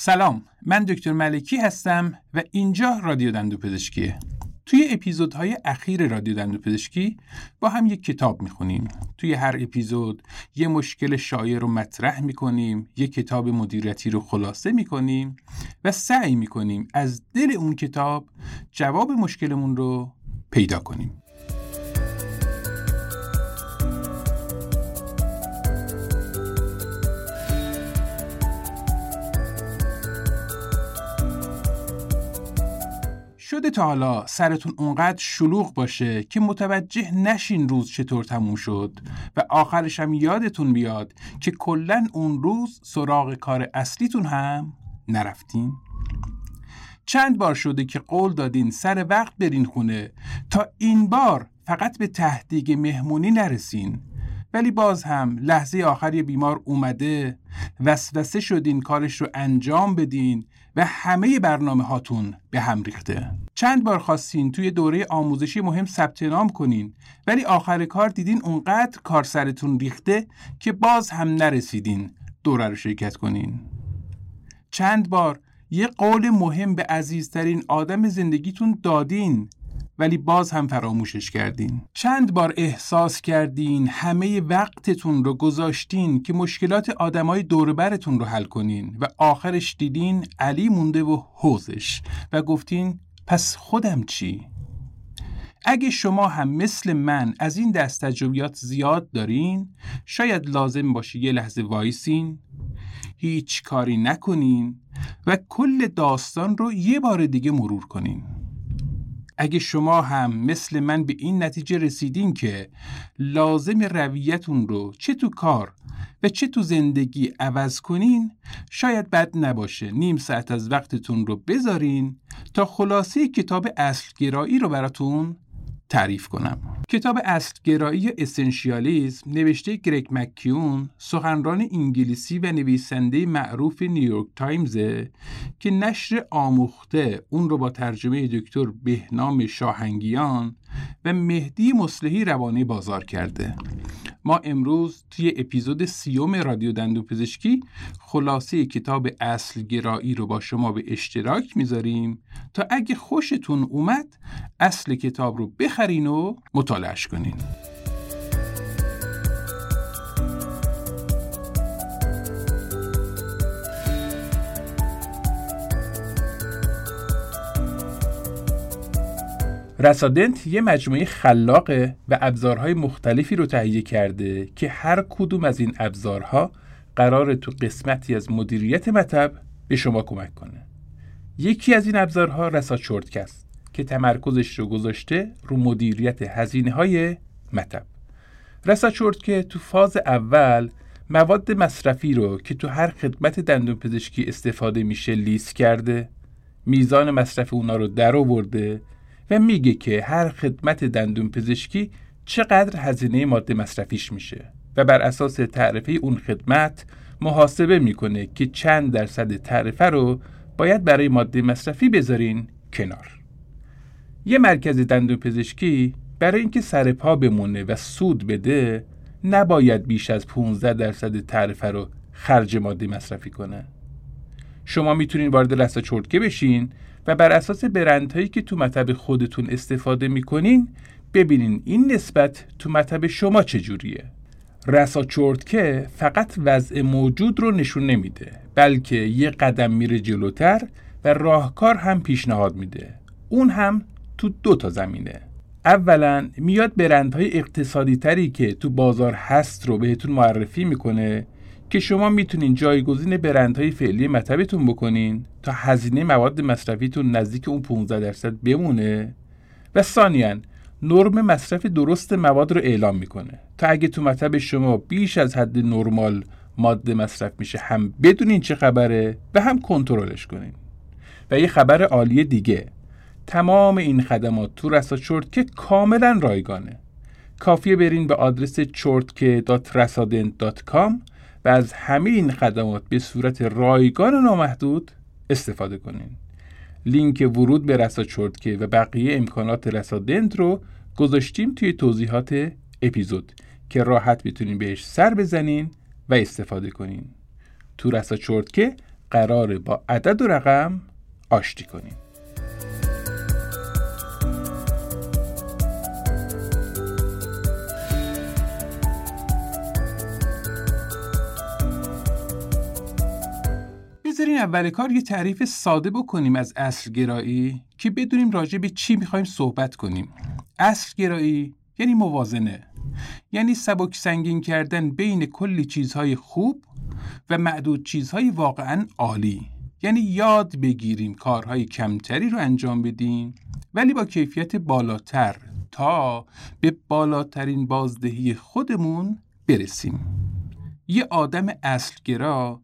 سلام من دکتر ملکی هستم و اینجا رادیو دندو پزشکیه توی اپیزودهای اخیر رادیو دندو پزشکی با هم یک کتاب می‌خونیم. توی هر اپیزود یه مشکل شایع رو مطرح می‌کنیم یه کتاب مدیریتی رو خلاصه می‌کنیم و سعی می‌کنیم از دل اون کتاب جواب مشکلمون رو پیدا کنیم. شده تا حالا سرتون اونقدر شلوغ باشه که متوجه نشین روز چطور تموم شد و آخرش هم یادتون بیاد که کلا اون روز سراغ کار اصلیتون هم نرفتین؟ چند بار شده که قول دادین سر وقت برین خونه تا این بار فقط به تهدیگ مهمونی نرسین ولی باز هم لحظه آخری بیمار اومده وسوسه شدین کارش رو انجام بدین و همه برنامه هاتون به هم ریخته. چند بار خواستین توی دوره آموزشی مهم ثبت نام کنین ولی آخر کار دیدین اونقدر کار سرتون ریخته که باز هم نرسیدین دوره رو شرکت کنین. چند بار یه قول مهم به عزیزترین آدم زندگیتون دادین ولی باز هم فراموشش کردین چند بار احساس کردین همه وقتتون رو گذاشتین که مشکلات آدمای دوربرتون رو حل کنین و آخرش دیدین علی مونده و حوزش و گفتین پس خودم چی؟ اگه شما هم مثل من از این دست تجربیات زیاد دارین شاید لازم باشه یه لحظه وایسین هیچ کاری نکنین و کل داستان رو یه بار دیگه مرور کنین اگه شما هم مثل من به این نتیجه رسیدین که لازم رویتون رو چه تو کار و چه تو زندگی عوض کنین شاید بد نباشه. نیم ساعت از وقتتون رو بذارین تا خلاصه کتاب اصلگرایی رو براتون تعریف کنم. کتاب اصلگرایی اسنشیالیزم نوشته گرگ مکیون سخنران انگلیسی و نویسنده معروف نیویورک تایمزه که نشر آموخته اون رو با ترجمه دکتر بهنام شاهنگیان و مهدی مصلحی روانه بازار کرده. ما امروز توی اپیزود سیوم رادیو دندو پزشکی خلاصه کتاب اصل گرایی رو با شما به اشتراک می‌ذاریم تا اگه خوشتون اومد اصل کتاب رو بخرین و مطالعش کنین. رسادنت یه مجموعه خلاقه و ابزارهای مختلفی رو تهیه کرده که هر کدوم از این ابزارها قرار تو قسمتی از مدیریت مطب به شما کمک کنه. یکی از این ابزارها رساد شورتکست که تمرکزش رو گذاشته رو مدیریت هزینه های مطب رساد که تو فاز اول مواد مصرفی رو که تو هر خدمت دندون پزشکی استفاده میشه لیست کرده میزان مصرف اونا رو در آورده و میگه که هر خدمت دندون پزشکی چقدر هزینه ماده مصرفیش میشه و بر اساس تعرفه اون خدمت محاسبه می‌کنه که چند درصد تعرفه رو باید برای ماده مصرفی بذارین کنار. یه مرکز دندون پزشکی برای اینکه سر پا بمونه و سود بده نباید بیش از 15 درصد تعرفه رو خرج ماده مصرفی کنه. شما می‌تونین وارد لسه چرتکه بشین و بر اساس برندهایی که تو مطب خودتون استفاده می‌کنین ببینین این نسبت تو مطب شما چجوریه. رسا چرتکه فقط وضع موجود رو نشون نمیده بلکه یه قدم میره جلوتر و راهکار هم پیشنهاد میده. اون هم تو دو تا زمینه. اولا میاد برندهای اقتصادی تری که تو بازار هست رو بهتون معرفی می‌کنه که شما می‌تونین جایگزین برندهای فعلی مطبتون بکنین تا هزینه مواد مصرفیتون نزدیک اون 15 درصد بمونه. و ثانیا نرم مصرف درست مواد رو اعلام می‌کنه تا اگه تو مطب شما بیش از حد نرمال ماده مصرف میشه هم بدونین چه خبره و هم کنترلش کنین. و یه خبر عالی دیگه تمام این خدمات تو رسا که کاملا رایگانه. کافیه برین به آدرس چرتکه.rasadent.com و از همه این خدمات به صورت رایگان و نامحدود استفاده کنین. لینک ورود به رسا چرتکه و بقیه امکانات رسادنت رو گذاشتیم توی توضیحات اپیزود که راحت بتونین بهش سر بزنین و استفاده کنین. تو رسا چرتکه قراره با عدد و رقم آشتی کنیم بذارین اول کار یه تعریف ساده بکنیم از اصل گرایی که بدونیم راجع به چی می‌خوایم صحبت کنیم. اصل گرایی یعنی موازنه. یعنی سبک سنگین کردن بین کلی چیزهای خوب و معدود چیزهای واقعا عالی. یعنی یاد بگیریم کارهای کمتری رو انجام بدیم ولی با کیفیت بالاتر تا به بالاترین بازدهی خودمون برسیم. یه آدم اصلگرا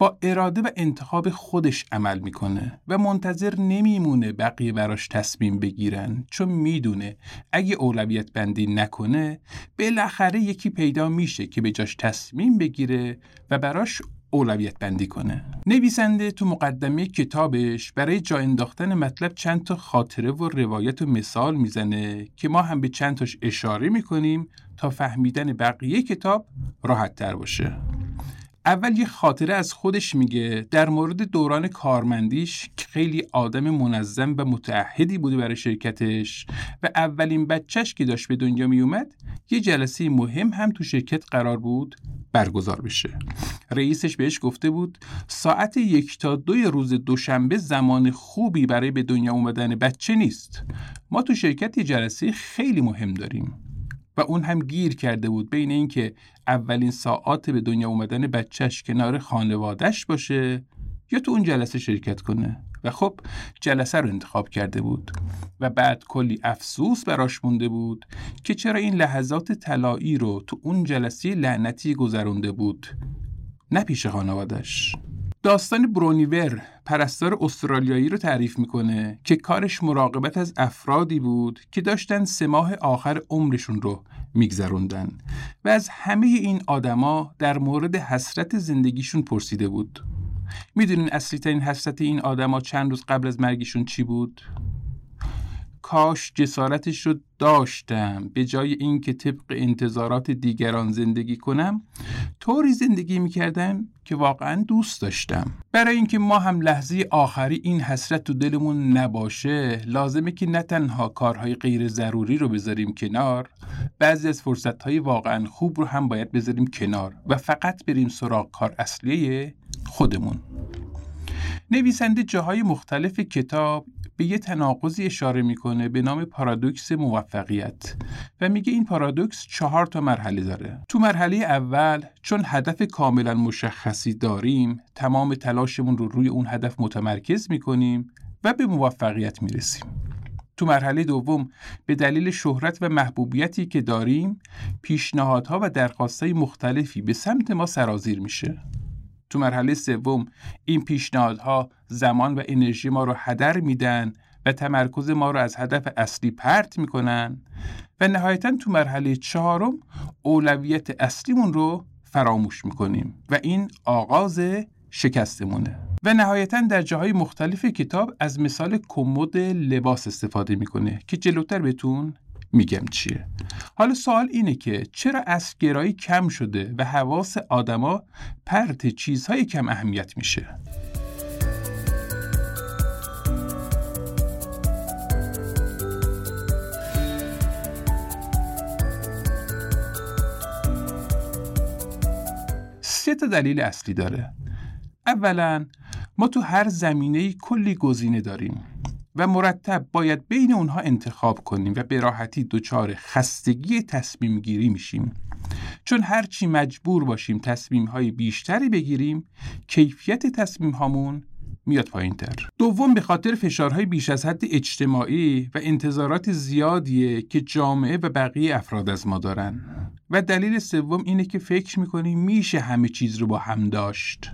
با اراده و انتخاب خودش عمل می‌کنه و منتظر نمیمونه بقیه براش تصمیم بگیرن چون می‌دونه اگه اولویت بندی نکنه بالاخره یکی پیدا میشه که به جاش تصمیم بگیره و براش اولویت بندی کنه. نویسنده تو مقدمه کتابش برای جا انداختن مطلب چند تا خاطره و روایت و مثال می‌زنه که ما هم به چند تاش اشاره می‌کنیم تا فهمیدن بقیه کتاب راحت تر باشه. اول یه خاطره از خودش میگه. در مورد دوران کارمندیش که خیلی آدم منظم و متعهدی بوده برای شرکتش و اولین بچهش که داشت به دنیا میومد یه جلسه مهم هم تو شرکت قرار بود برگزار بشه. رئیسش بهش گفته بود ساعت یک تا دوی روز دوشنبه زمان خوبی برای به دنیا اومدن بچه نیست. ما تو شرکت یه جلسه خیلی مهم داریم. و اون هم گیر کرده بود بین اینکه اولین ساعات به دنیا اومدن بچهش کنار خانوادهش باشه یا تو اون جلسه شرکت کنه. و خب جلسه رو انتخاب کرده بود و بعد کلی افسوس براش مونده بود که چرا این لحظات طلایی رو تو اون جلسه لعنتی گذرونده بود نه پیش خانوادش داستان برونیور پرستار استرالیایی رو تعریف می‌کنه که کارش مراقبت از افرادی بود که داشتن سه ماه آخر عمرشون رو میگذروندن و از همه این آدما در مورد حسرت زندگیشون پرسیده بود می‌دونین اصلی ترین حسرت این آدما چند روز قبل از مرگشون چی بود؟ کاش جسارتش رو داشتم. به جای اینکه طبق انتظارات دیگران زندگی کنم طوری زندگی می‌کردم که واقعا دوست داشتم. برای اینکه ما هم لحظه آخری این حسرت تو دلمون نباشه لازمه که نه تنها کارهای غیر ضروری رو بذاریم کنار بعضی از فرصتهای واقعا خوب رو هم باید بذاریم کنار و فقط بریم سراغ کار اصلیه خودمون. نویسنده جاهای مختلف کتاب به یه تناقضی اشاره می‌کنه به نام پارادوکس موفقیت و میگه این پارادوکس چهار تا مرحله داره. تو مرحله اول چون هدف کاملا مشخصی داریم تمام تلاشمون رو روی اون هدف متمرکز می‌کنیم و به موفقیت می‌رسیم. تو مرحله دوم به دلیل شهرت و محبوبیتی که داریم پیشنهادها و درخواستهای مختلفی به سمت ما سرازیر میشه. تو مرحله سوم این پیشنهادها زمان و انرژی ما رو هدر میدن و تمرکز ما رو از هدف اصلی پرت می‌کنن و نهایتا تو مرحله چهارم اولویت اصلیمون رو فراموش می‌کنیم و این آغاز شکستمونه. و نهایتا در جاهای مختلف کتاب از مثال کمد لباس استفاده می‌کنه که جلوتر بهتون میگم چیه. حالا سوال اینه که چرا گرایی کم شده و حواس آدما پرت چیزهای کم اهمیت میشه؟ سه تا دلیل اصلی داره. اولا ما تو هر زمینه کلی گزینه داریم. و مرتب باید بین اونها انتخاب کنیم و به راحتی دچار خستگی تصمیم گیری میشیم. چون هرچی مجبور باشیم تصمیم های بیشتری بگیریم کیفیت تصمیم هامون میاد پایین تر دوم به خاطر فشارهای بیش از حد اجتماعی و انتظارات زیادیه که جامعه و بقیه افراد از ما دارن. و دلیل سوم اینه که فکر می‌کنیم میشه همه چیز رو با هم داشت.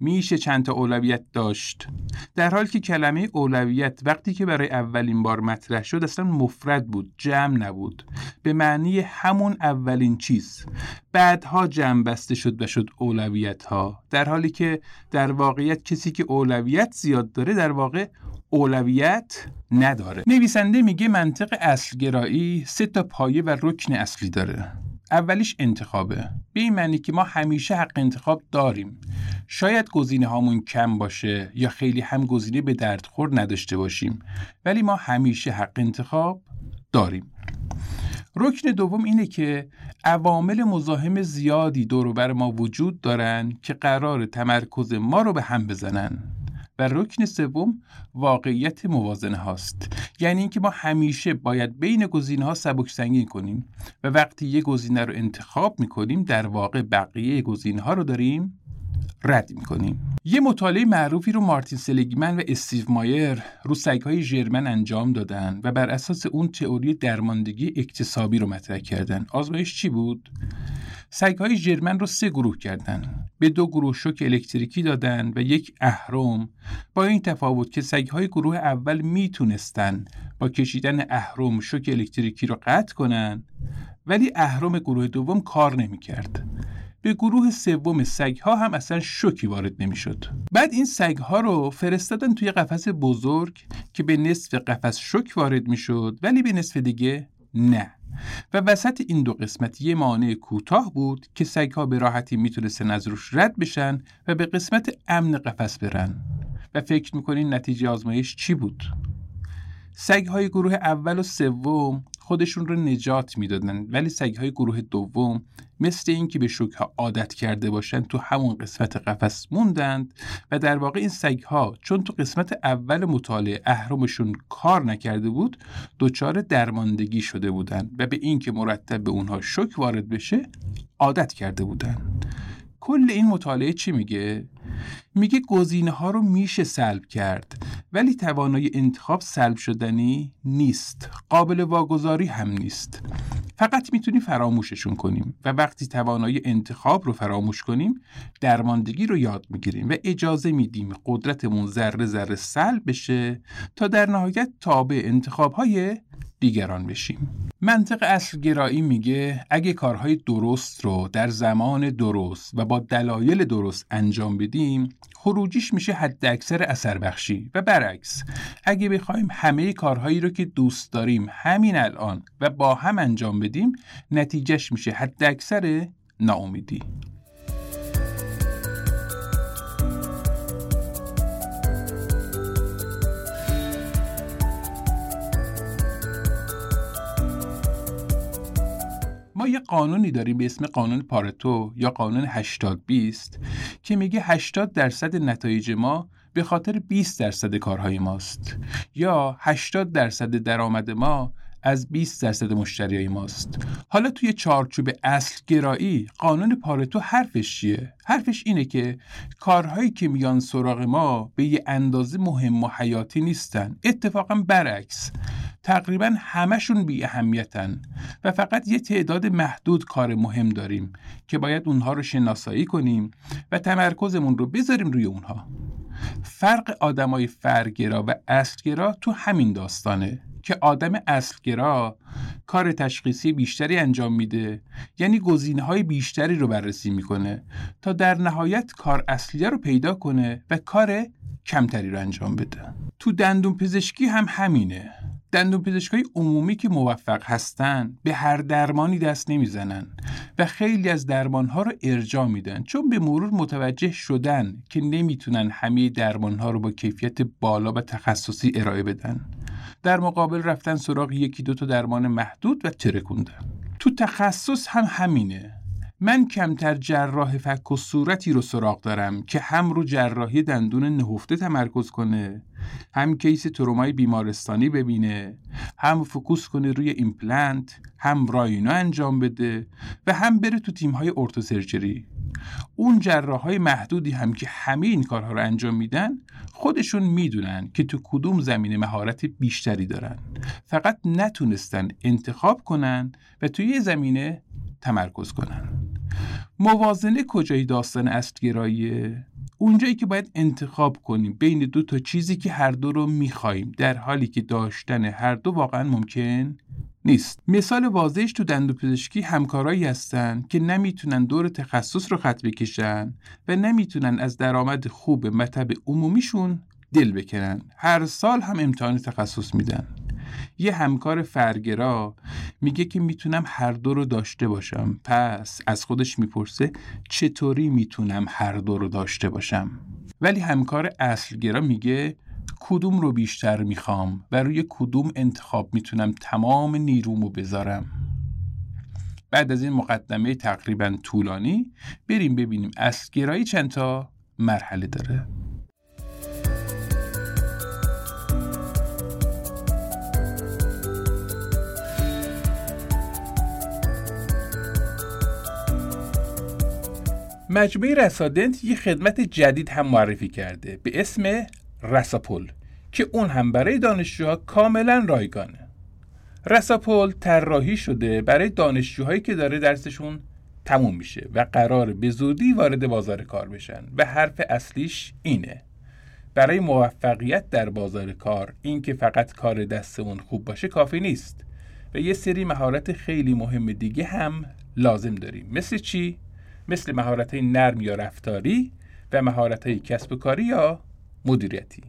میشه چند تا اولویت داشت. در حالی که کلمه اولویت وقتی که برای اولین بار مطرح شد اصلا مفرد بود جمع نبود. به معنی همون اولین چیز. بعدها جمع بسته شد و شد اولویت ها در حالی که در واقعیت کسی که اولویت زیاد داره در واقع اولویت نداره. نویسنده میگه منطق اصلگرایی سه تا پایه و رکن اصلی داره. اولیش انتخابه. به این معنی که ما همیشه حق انتخاب داریم. شاید گزینه هامون کم باشه یا خیلی هم گزینه به دردخور نداشته باشیم. ولی ما همیشه حق انتخاب داریم. رکن دوم اینه که عوامل مزاحم زیادی دور ما وجود دارن که قرار تمرکز ما رو به هم بزنن. و رکن سوم واقعیت موازنه هاست. یعنی اینکه ما همیشه باید بین گزینه ها سبک سنگین کنیم و وقتی یه گزینه رو انتخاب می‌کنیم در واقع بقیه گزینه ها رو داریم رد می‌کنیم. یه مطالعه معروفی رو مارتین سلیگمن و استیو مایر رو سگهای ژرمن انجام دادن و بر اساس اون تئوری درماندگی اکتسابی رو مطرح کردن. آزمایش چی بود؟ سگهای ژرمن رو سه گروه کردن به دو گروه شوک الکتریکی دادن و یک اهرم با این تفاوت که سگهای گروه اول می‌تونستن با کشیدن اهرم شوک الکتریکی رو قطع کنن ولی اهرم گروه دوم کار نمی‌کرد. به گروه سوم سگ ها هم اصلا شوکی وارد نمی‌شد. بعد این سگ ها رو فرستادن توی قفس بزرگ که به نصف قفس شوک وارد می‌شد ولی به نصف دیگه نه و وسط این دو قسمت یه مانع کوتاه بود که سگ ها به راحتی می‌تونستن از روش رد بشن و به قسمت امن قفس برن و فکر می‌کنین نتیجه آزمایش چی بود؟ سگ های گروه اول و سوم خودشون رو نجات می‌دادن ولی سگهای گروه دوم مثل اینکه به شوک عادت کرده باشن تو همون قسمت قفس موندند و در واقع این سگ ها چون تو قسمت اول مطالعه اهرمشون کار نکرده بود دچار درماندگی شده بودند و به اینکه مرتب به اونها شوک وارد بشه عادت کرده بودند کل این مطالعه چی میگه؟ میگه گزینه ها رو میشه سلب کرد ولی توانای انتخاب سلب شدنی نیست. قابل واگذاری هم نیست. فقط می‌تونیم فراموششون کنیم و وقتی توانایی انتخاب رو فراموش کنیم درماندگی رو یاد می‌گیریم و اجازه میدیم قدرتمون ذره ذره سلب بشه تا در نهایت تابع انتخاب های دیگران بشیم. منطق اصلگرایی میگه اگه کارهای درست رو در زمان درست و با دلایل درست انجام بدیم خروجیش میشه حد اکثر اثر بخشی و برعکس اگه بخوایم همه کارهایی رو که دوست داریم همین الان و با هم انجام بدیم نتیجهش میشه حد اکثر ناامیدی. ما یه قانونی داریم به اسم قانون پارتو یا قانون 80 20 که میگه 80 درصد نتایج ما به خاطر 20 درصد کارهای ماست یا 80 درصد درآمد ما از 20 درصد مشتریای ماست. حالا توی چارچوب اصل گرایی قانون پارتو حرفش چیه؟ حرفش اینه که کارهایی که میان سراغ ما به یه اندازه مهم و حیاتی نیستن. اتفاقا برعکس. تقریبا همشون بی اهمیتن و فقط یه تعداد محدود کار مهم داریم که باید اونها رو شناسایی کنیم و تمرکزمون رو بذاریم روی اونها. فرق آدمای فرگرا و اصلگرا تو همین داستانه. که آدم اصلگرا کار تشخیصی بیشتری انجام میده. یعنی گزینه های بیشتری رو بررسی می‌کنه تا در نهایت کار اصلیه رو پیدا کنه و کار کمتری رو انجام بده. تو دندون پزشکی هم همینه. دندون پزشکای عمومی که موفق هستن به هر درمانی دست نمی‌زنن و خیلی از درمانها رو ارجا میدن. چون به مرور متوجه شدن که نمی‌تونن همه درمانها رو با کیفیت بالا و تخصصی ارائه بدن. در مقابل رفتن سراغ یکی دو تا درمان محدود و ترکوندن تو تخصص هم همینه. من کمتر جراح فک و صورتی رو سراغ دارم که هم رو جراحی دندون نهفته تمرکز کنه هم case ترومای بیمارستانی ببینه هم focus کنه روی ایمپلنت هم راینو انجام بده و هم بره تو تیمهای orthosurgery. اون جراح های محدودی هم که همه این کارها رو انجام میدن خودشون می‌دونن که تو کدوم زمینه مهارت بیشتری دارن. فقط نتونستن انتخاب کنن و توی یه زمینه تمرکز کنن. موازنه کجای داستان اصلگراییه اونجایی که باید انتخاب کنیم بین دو تا چیزی که هر دو رو میخواییم در حالی که داشتن هر دو واقعا ممکن نیست. مثال واضحش تو دندوپزشکی همکارایی هستن که نمی‌تونن دور تخصص رو خط بکشن و نمی‌تونن از درآمد خوب مطب عمومیشون دل بکنن. هر سال هم امتحان تخصص میدن. یه همکار فرگرا میگه که می‌تونم هر دو رو داشته باشم. پس از خودش می‌پرسه چطوری می‌تونم هر دو رو داشته باشم؟ ولی همکار اصلگرا میگه کدوم رو بیشتر می‌خوام و روی کدوم انتخاب می‌تونم تمام نیرومو بذارم؟ بعد از این مقدمه تقریبا طولانی بریم ببینیم اصلگرایی چند تا مرحله داره. مجموعه رسادنت یه خدمت جدید هم معرفی کرده به اسم رساپول که اون هم برای دانشجوها کاملا رایگانه. رساپول طراحی شده برای دانشجوهایی که داره درسشون تموم میشه و قرار به زودی وارد بازار کار بشن و حرف اصلیش اینه. برای موفقیت در بازار کار این که فقط کار دستمون خوب باشه کافی نیست. و یه سری مهارت خیلی مهم دیگه هم لازم داریم. مثل چی؟ مثل مهارت نرم یا رفتاری و مهارت کسب و کاری یا مدیریتی.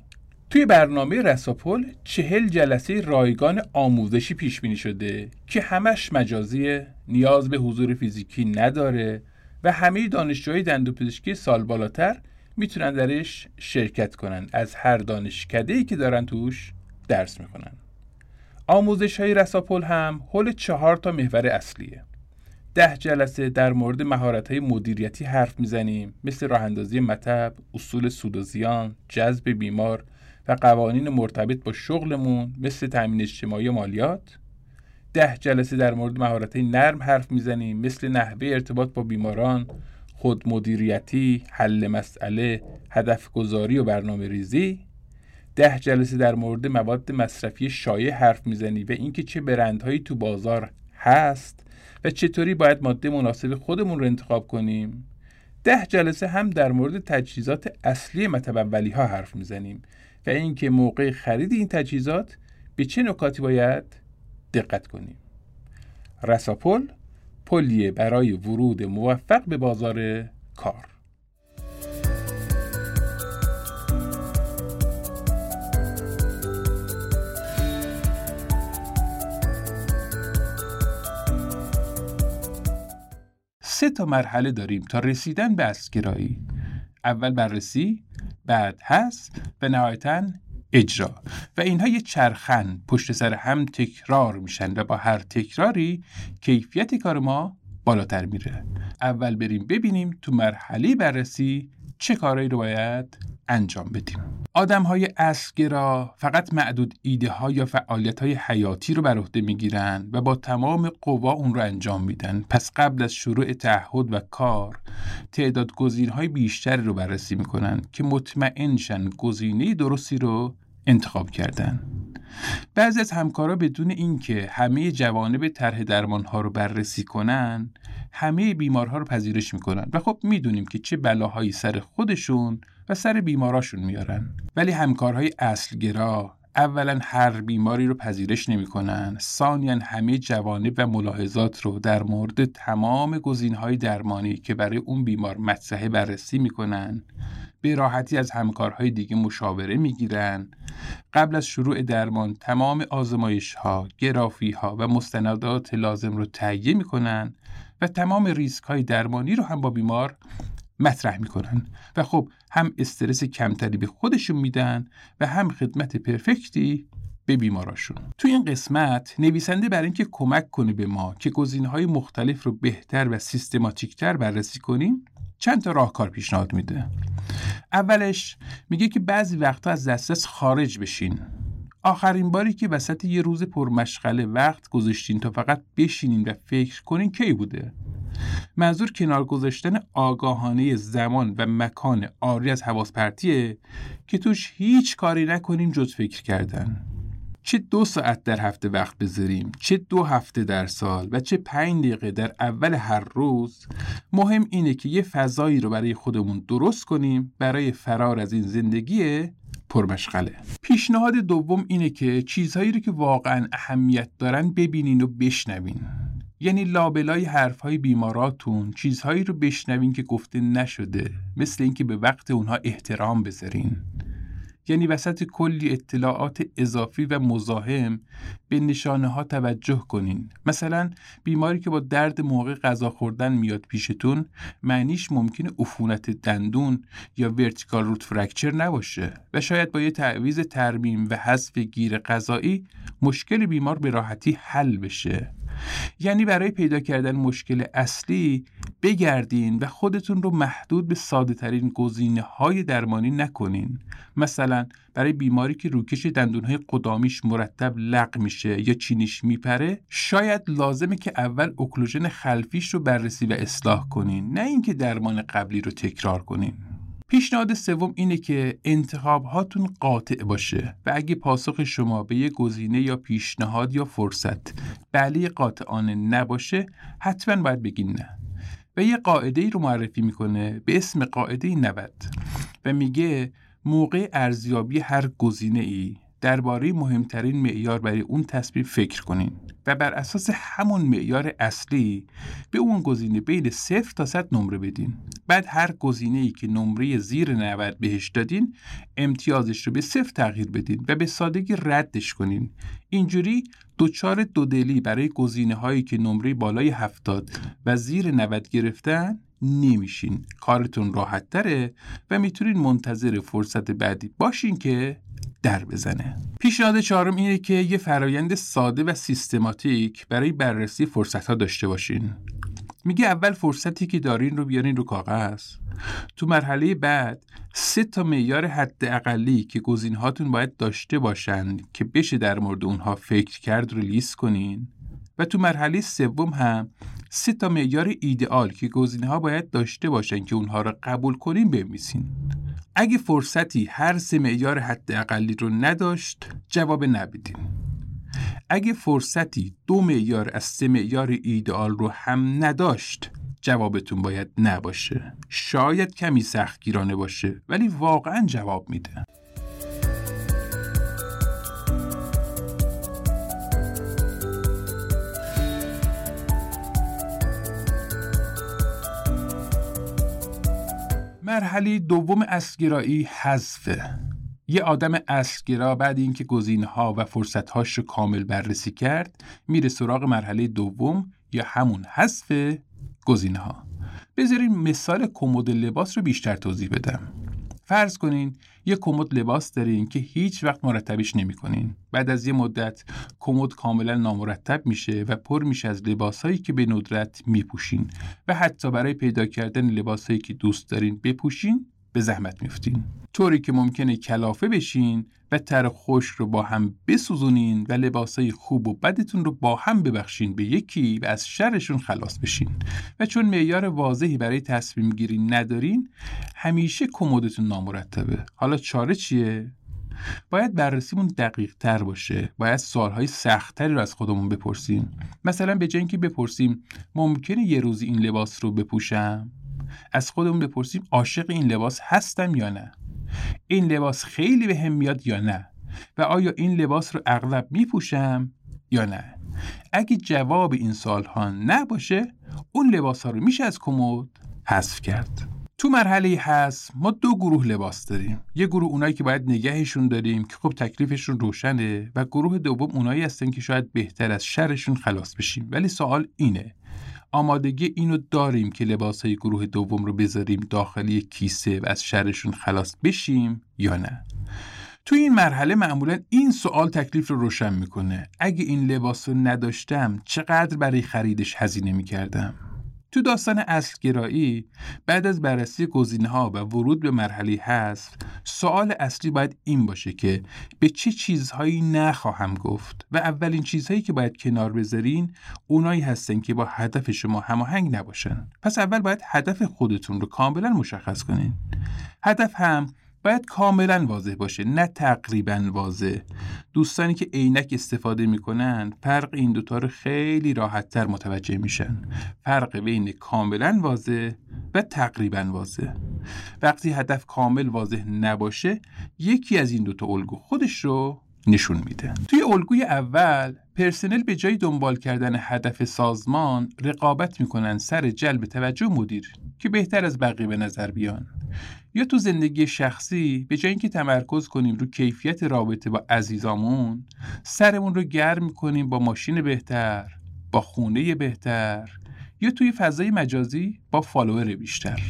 توی برنامه رساپل چهل جلسه رایگان آموزشی پیش بینی شده که همش مجازی نیاز به حضور فیزیکی نداره و همه دانشجوهای دندوپزشکی سال بالاتر می‌تونن درش شرکت کنن. از هر دانشکده ای که دارن توش درس می‌کنن آموزش های رساپل هم حول چهار تا محور اصلیه. ده جلسه در مورد مهارت های مدیریتی حرف می‌زنیم مثل راه اندازی مطب، اصول سود و زیان، جذب بیمار و قوانین مرتبط با شغلمون مثل تامین اجتماعی و مالیات. ده جلسه در مورد مهارت نرم حرف می‌زنیم مثل نحوه ارتباط با بیماران، خود مدیریتی، حل مسئله، هدف گذاری و برنامه ریزی. ده جلسه در مورد مواد مصرفی شایع حرف می‌زنیم و اینکه چه برندهایی تو بازار هست و چطوری باید ماده مناسب خودمون رو انتخاب کنیم؟ ده جلسه هم در مورد تجهیزات اصلی متبولی ها حرف می‌زنیم و اینکه موقع خرید این تجهیزات به چه نکاتی باید دقت کنیم. رساپل پلیه برای ورود موفق به بازار کار. تا مرحله داریم تا رسیدن به اسگرایی اول بررسی بعد هست و نهایتا اجرا. و اینها یه چرخن پشت سر هم تکرار میشن و با هر تکراری کیفیت کار ما بالاتر میره. اول بریم ببینیم تو مرحله بررسی چه کارهایی رو باید انجام بدیم. آدم های فقط معدود ایده ها یا فعالیت های حیاتی رو بر عهده می‌گیرن و با تمام قوا اون رو انجام میدن. پس قبل از شروع تعهد و کار تعداد گزینه های بیشتری رو بررسی می‌کنن که مطمئن شن گزینه درستی رو انتخاب کردن. بعضی از همکارا بدون اینکه همه جوانب طرح درمان ها رو بررسی کنن همه بیمارها رو پذیرش می‌کنن. و خب می‌دونیم که چه بلاهایی سر خودشون و سر بیماراشون میارن. ولی همکارهای اصلگرا اولا هر بیماری رو پذیرش نمی‌کنن. ثانیا همه جوانب و ملاحظات رو در مورد تمام گزینهای درمانی که برای اون بیمار مطرحه بررسی می‌کنن به راحتی از همکارهای دیگه مشاوره می‌گیرن. قبل از شروع درمان تمام آزمایش ها، گرافی ها و مستندات لازم رو تهیه می‌کنن و تمام ریسک های درمانی رو هم با بیمار مطرح می‌کنن و خب هم استرس کمتری به خودشون میدن و هم خدمت پرفکتی به بیماراشون. تو این قسمت نویسنده برای اینکه کمک کنه به ما که های مختلف رو بهتر و سیستماتیکتر بررسی کنیم چند تا راهکار پیشنهاد میده. اولش میگه که بعضی وقتا از دسترس خارج بشین. آخرین باری که وسط یه روز پرمشغله وقت گذاشتین تا فقط بشینین و فکر کنین کی بوده؟ منظور کنار گذاشتن آگاهانه زمان و مکان آری از حواس پرتیه که توش هیچ کاری نکنیم جز فکر کردن. چه دو ساعت در هفته وقت بذاریم چه دو هفته در سال و چه پنج دقیقه در اول هر روز مهم اینه که یه فضایی رو برای خودمون درست کنیم برای فرار از این زندگی پرمشغله. پیشنهاد دوم اینه که چیزهایی رو که واقعا اهمیت دارن ببینین و بشنوین. یعنی لابلای حرفهای بیماراتون چیزهایی رو بشنوین که گفته نشده مثل اینکه به وقت اونها احترام بذارین. یعنی وسط کلی اطلاعات اضافی و مزاحم به نشانه ها توجه کنین. مثلا بیماری که با درد موقع غذا خوردن میاد پیشتون معنیش ممکنه عفونت دندون یا vertical root fracture نباشه و شاید با یه تعویض ترمیم و حذف گیر غذایی مشکل بیمار به راحتی حل بشه. یعنی برای پیدا کردن مشکل اصلی بگردین و خودتون رو محدود به ساده ترین گزینه های درمانی نکنین. مثلا برای بیماری که روکش دندونهای قدامیش مرتب لق میشه یا چینیش می‌پره شاید لازمه که اول occlusion خلفیش رو بررسی و اصلاح کنین نه اینکه درمان قبلی رو تکرار کنین. پیشنهاد سوم اینه که انتخاب هاتون قاطع باشه و اگه پاسخ شما به یه گزینه یا پیشنهاد یا فرصت بله قاطعانه نباشه حتما باید بگین نه. و یه قاعده ای رو معرفی می‌کنه به اسم قاعده 90 و میگه موقع ارزیابی هر گزینه ای درباره مهمترین معیار برای اون تصمیم فکر کنین و بر اساس همون معیار اصلی به اون گزینه بین صفر تا صد نمره بدین. بعد هر گزینه ای که نمره زیر 90 بهش دادین امتیازش رو به صفر تغییر بدین و به سادگی ردش کنین. اینجوری دوچار دودلی برای گزینه هایی که نمره بالای 70 و زیر 90 گرفتن نمیشین. کارتون راحت تره و می‌تونین منتظر فرصت بعدی باشین که در بزنه. پیشنهاد چهارم اینه که یه فرایند ساده و سیستماتیک برای بررسی فرصت ها داشته باشین. میگه اول فرصتی که دارین رو بیارین رو کاغذ. تو مرحله بعد سه تا معیار حد اقلی که گزینه هاتون باید داشته باشن که بشه در مورد اونها فکر کرد رو لیست کنین. و تو مرحله سوم هم سه تا معیار ایدئال که گزینه ها باید داشته باشن که اونها رو قبول کنین بنویسین. اگه فرصتی هر سه معیار حد اقلی رو نداشت جواب نبیدین. اگه فرصتی دو معیار از سه معیار ایدئال رو هم نداشت جوابتون باید نباشه. شاید کمی سختگیرانه باشه ولی واقعا جواب میده. مرحله دوم اسگرایی حذفه یه آدم اصلگرا بعد اینکه گزینه ها و فرصت هاش رو کامل بررسی کرد میره سراغ مرحله دوم یا همون حذف گزینه ها بذارین مثال کمد لباس رو بیشتر توضیح بدم. فرض کنین یه کمد لباس دارین که هیچ وقت مرتبش نمی‌کنین. بعد از یه مدت کمد کاملا نامرتب میشه و پر میشه از لباسهایی که به ندرت میپوشین و حتی برای پیدا کردن لباسهایی که دوست دارین بپوشین به زحمت میفتین طوری که ممکنه کلافه بشین و تر خوش رو با هم بسوزونین و لباسای خوب و بدتون رو با هم ببخشین به یکی و از شرشون خلاص بشین. و چون معیار واضحی برای تصمیم گیری ندارین همیشه کمدتون نامرتبه. حالا چاره چیه؟ باید بررسیمون دقیق تر باشه. باید سوالهای سختتری رو از خودمون بپرسیم. مثلا به جنگی بپرسیم ممکنه یه روزی این لباس رو بپوشم؟ از خودمون بپرسیم عاشق این لباس هستم یا نه؟ این لباس خیلی به هم میاد یا نه؟ و آیا این لباس رو اغلب میپوشم یا نه؟ اگه جواب این سال ها نباشه اون لباس ها رو میشه از کمد حذف کرد. تو مرحله حذف ما دو گروه لباس داریم. یه گروه اونایی که باید نگهشون داریم که خب تکلیفشون روشنه و گروه دوم اونایی هستن که شاید بهتر از شرشون خلاص بشیم. ولی سوال اینه آمادگی اینو داریم که لباس های گروه دوم رو بذاریم داخلی کیسه و از شرشون خلاص بشیم یا نه. تو این مرحله معمولا این سوال تکلیف رو روشن می‌کنه. اگه این لباس رو نداشتم چقدر برای خریدش هزینه می‌کردم؟ تو داستان اصلگرایی بعد از بررسی گزینه ها و ورود به مرحله حذف سوال اصلی باید این باشه که به چه چیزهایی نخواهم گفت و اولین چیزهایی که باید کنار بذارین اونایی هستن که با هدف شما هماهنگ نباشن. پس اول باید هدف خودتون رو کاملا مشخص کنین. هدف هم باید کاملا واضح باشه نه تقریبا واضح. دوستانی که عینک استفاده می‌کنن فرق این دوتا رو خیلی راحت تر متوجه میشن. فرق بین کاملا واضح و تقریبا واضح. وقتی هدف کامل واضح نباشه یکی از این دوتا الگو خودش رو نشون میده. توی الگوی اول پرسنل به جای دنبال کردن هدف سازمان رقابت می‌کنن سر جلب توجه مدیر که بهتر از بقیه به نظر بیان. یا تو زندگی شخصی به جای اینکه تمرکز کنیم رو کیفیت رابطه با عزیزامون سرمون رو گرم کنیم با ماشین بهتر با خونه بهتر یا توی فضای مجازی با فالوور بیشتر.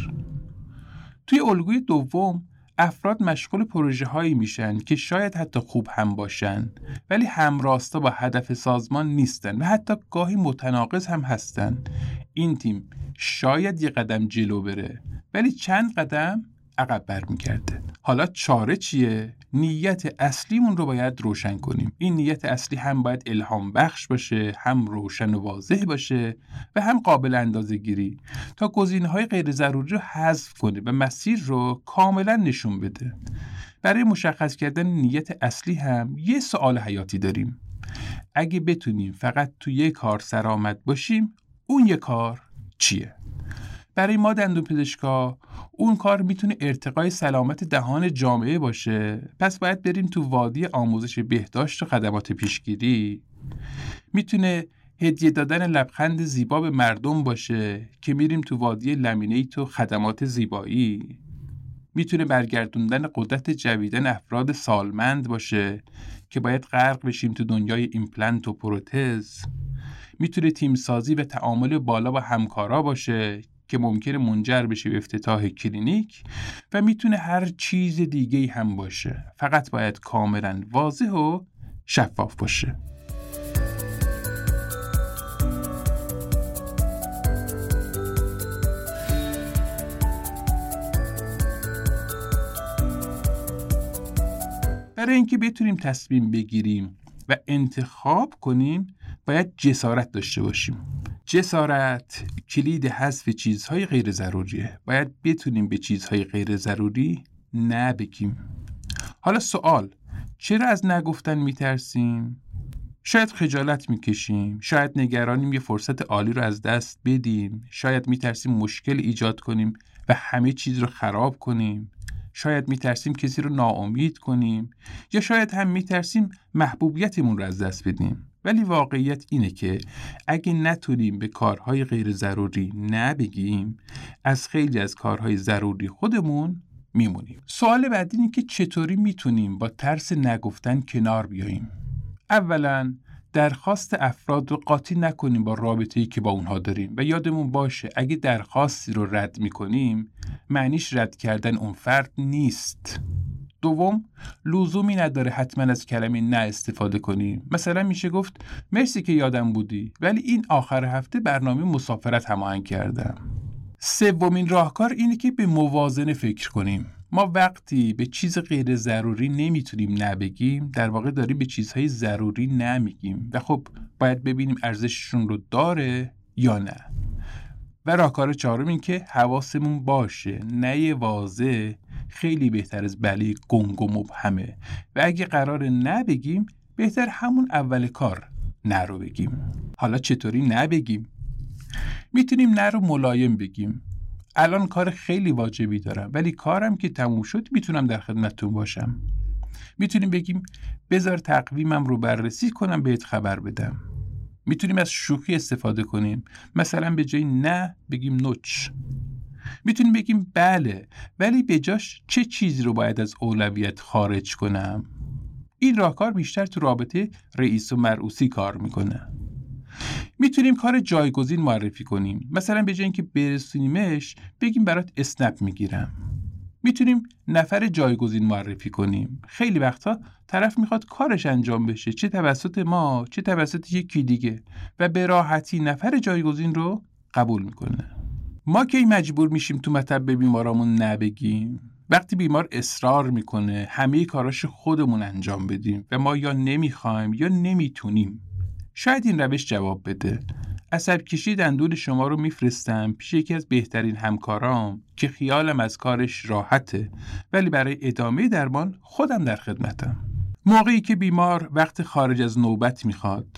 توی الگوی دوم افراد مشغول پروژه هایی میشن که شاید حتی خوب هم باشن ولی همراستا با هدف سازمان نیستن و حتی گاهی متناقض هم هستن. این تیم شاید یه قدم جلو بره ولی چند قدم عقب برمیگرده. حالا چاره چیه؟ نیت اصلیمون رو باید روشن کنیم. این نیت اصلی هم باید الهام بخش باشه هم روشن و واضح باشه و هم قابل اندازه گیری تا گزینه های غیر ضروری رو حذف کنه و مسیر رو کاملا نشون بده. برای مشخص کردن نیت اصلی هم یه سوال حیاتی داریم. اگه بتونیم فقط تو یه کار سرآمد باشیم اون یه کار چیه؟ برای ما دندون پزشکا اون کار می‌تونه ارتقای سلامت دهان جامعه باشه. پس باید بریم تو وادی آموزش بهداشت و خدمات پیشگیری. می‌تونه هدیه دادن لبخند زیبا به مردم باشه که میریم تو وادی لمینیت و خدمات زیبایی. می‌تونه برگردوندن قدرت جویدن افراد سالمند باشه که باید غرق بشیم تو دنیای ایمپلنت و پروتز. می‌تونه تیمسازی و تعامل بالا با همکارا باشه که ممکنه منجر بشه به افتتاح کلینیک و می‌تونه هر چیز دیگه هم باشه. فقط باید کاملا واضح و شفاف باشه. برای اینکه بتونیم تصمیم بگیریم و انتخاب کنیم باید جسارت داشته باشیم. جسارت کلید حذف چیزهای غیر ضروریه. باید بتونیم به چیزهای غیر ضروری نبگیم حالا سوال چرا از نگفتن میترسیم؟ شاید خجالت می‌کشیم. شاید نگرانیم یه فرصت عالی رو از دست بدیم. شاید میترسیم مشکل ایجاد کنیم و همه چیز رو خراب کنیم. شاید میترسیم کسی رو ناامید کنیم. یا شاید هم میترسیم محبوبیتمون رو از دست بدیم. ولی واقعیت اینه که اگه نتونیم به کارهای غیر ضروری نبگیم از خیلی از کارهای ضروری خودمون میمونیم. سوال بعدی اینه که چطوری می‌تونیم با ترس نگفتن کنار بیاییم؟ اولا درخواست افراد رو قاطی نکنیم با رابطه‌ای که با اونها داریم. و یادمون باشه اگه درخواستی رو رد می‌کنیم معنیش رد کردن اون فرد نیست. دوم لزومی نداره حتما از کلمه نه استفاده کنیم مثلا میشه گفت مرسی که یادم بودی ولی این آخر هفته برنامه مسافرت هماهنگ کردم. سومین راهکار اینه که به موازنه فکر کنیم. ما وقتی به چیز غیر ضروری نمی‌تونیم نبگیم در واقع داریم به چیزهای ضروری نمیگیم و خب باید ببینیم ارزششون رو داره یا نه. و راهکار چهارم این که حواسمون باشه. نه واضح خیلی بهتر از بلی گنگ و مبهمه و اگه قرار نبگیم بهتر همون اول کار نه رو بگیم. حالا چطوری نبگیم می‌تونیم نه رو ملایم بگیم. الان کار خیلی واجبی دارم ولی کارم که تموم شد می‌تونم در خدمتتون باشم. می‌تونیم بگیم بذار تقویمم رو بررسی کنم بهت خبر بدم. می‌تونیم از شوخی استفاده کنیم. مثلا به جای نه بگیم نوچ. می‌تونیم بگیم بله ولی به جاش چه چیزی رو باید از اولویت خارج کنم؟ این راهکار بیشتر تو رابطه رئیس و مرعوسی کار می‌کنه. می‌تونیم کار جایگزین معرفی کنیم. مثلا به جای اینکه برسونیمش بگیم برات اسنپ می‌گیرم. می‌تونیم نفر جایگزین معرفی کنیم. خیلی وقتا طرف می‌خواد کارش انجام بشه. چه توسط ما چه توسط یکی دیگه. و به راحتی نفر جایگزین رو قبول می‌کنه. ما کی مجبور میشیم تو مطب به بیمارامون نبگیم؟ وقتی بیمار اصرار می‌کنه همه کاراش خودمون انجام بدیم و ما یا نمی‌خوایم یا نمی‌تونیم. شاید این روش جواب بده. عصب کشی دندون شما رو میفرستم پیش یکی از بهترین همکارام که خیالم از کارش راحته ولی برای ادامه درمان خودم در خدمتم. موقعی که بیمار وقت خارج از نوبت می‌خواد.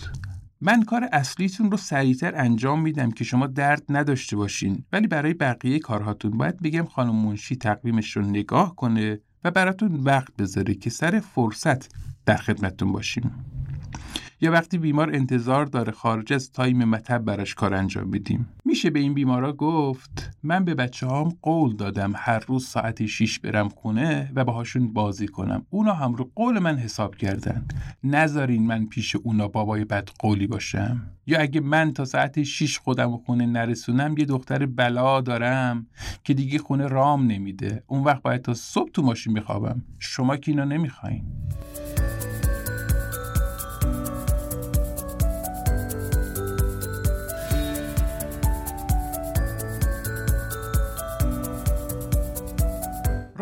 من کار اصلیتون رو سریعتر انجام میدم که شما درد نداشته باشین. ولی برای بقیه کارهاتون باید بگم خانم منشی تقویمش رو نگاه کنه و براتون وقت بذاره که سر فرصت در خدمتتون باشیم. یا وقتی بیمار انتظار داره خارج از تایم مطب براش کار انجام بدیم. میشه به این بیمارا گفت من به بچه هام قول دادم هر روز ساعت 6 برم خونه و باهاشون بازی کنم. اونا هم رو قول من حساب کردن نذارین من پیش اونا بابای بد قولی باشم. یا اگه من تا ساعت 6 خودم و خونه نرسونم یه دختر بلا دارم که دیگه خونه رام نمیده. اون وقت باید تا صبح تو ماشین بخوابم شما که اینا نمی‌خواین.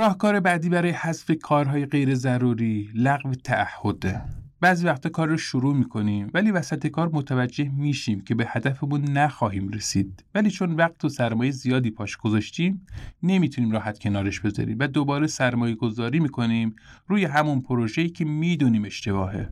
راهکار بعدی برای حذف کارهای غیر ضروری لغو تعهده بعضی وقتا کار رو شروع می‌کنیم ولی وسط کار متوجه میشیم که به هدفمون نخواهیم رسید. ولی چون وقت و سرمایه زیادی پاش گذاشتیم نمی‌تونیم راحت کنارش بذاریم و دوباره سرمایه گذاری می‌کنیم روی همون پروژه‌ای که می‌دونیم اشتباهه.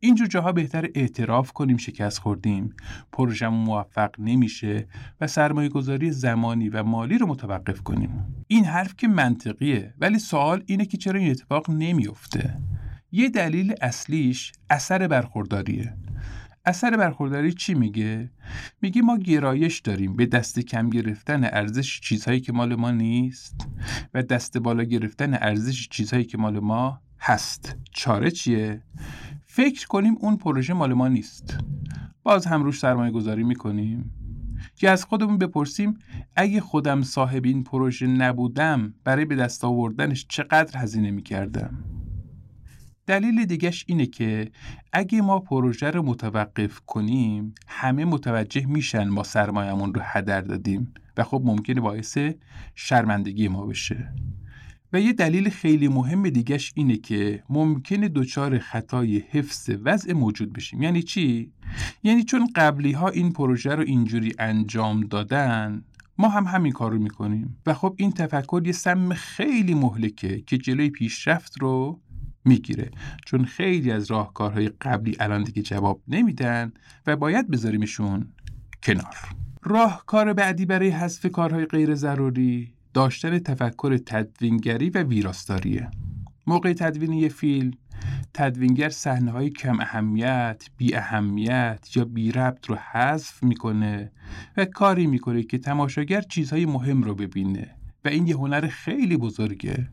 اینجور جاها بهتر اعتراف کنیم شکست خوردیم. پروژمون موفق نمیشه و سرمایه گذاری زمانی و مالی رو متوقف کنیم. این حرف که منطقیه ولی سوال اینه که چرا این اتفاق نمیافته؟ یه دلیل اصلیش اثر برخورداریه. اثر برخورداری چی میگه؟ میگه ما گرایش داریم. به دست کم گرفتن ارزش چیزهایی که مال ما نیست و دست بالا گرفتن ارزش چیزهایی که مال ما هست. چاره چیه؟ فکر کنیم اون پروژه مال ما نیست. باز هم روش سرمایه گذاری می‌کنیم. که از خودمون بپرسیم اگه خودم صاحب این پروژه نبودم برای به دست آوردنش چقدر هزینه می‌کردم؟ دلیل دیگهش اینه که اگه ما پروژه رو متوقف کنیم همه متوجه میشن ما سرمایهمون رو هدر دادیم و خب ممکنه باعث شرمندگی ما بشه. و یه دلیل خیلی مهم دیگهش اینه که ممکنه دچار خطای حفظ وضع موجود بشیم. یعنی چی؟ یعنی چون قبلی ها این پروژه رو اینجوری انجام دادن ما هم همین کار رو می‌کنیم. و خب این تفکر یه سم خیلی مهلکه که جلوی پیشرفت رو می‌گیره. چون خیلی از راهکارهای قبلی الان دیگه جواب نمیدن و باید بذاریمشون کنار. راهکار بعدی برای حذف کارهای غیر ضروری داشتن تفکر تدوینگری و ویراستاریه. موقع تدوین یه فیلم تدوینگر صحنه های کم اهمیت، بی اهمیت یا بی ربط رو حذف می‌کنه و کاری می‌کنه که تماشاگر چیزهای مهم رو ببینه. و این یه هنر خیلی بزرگه.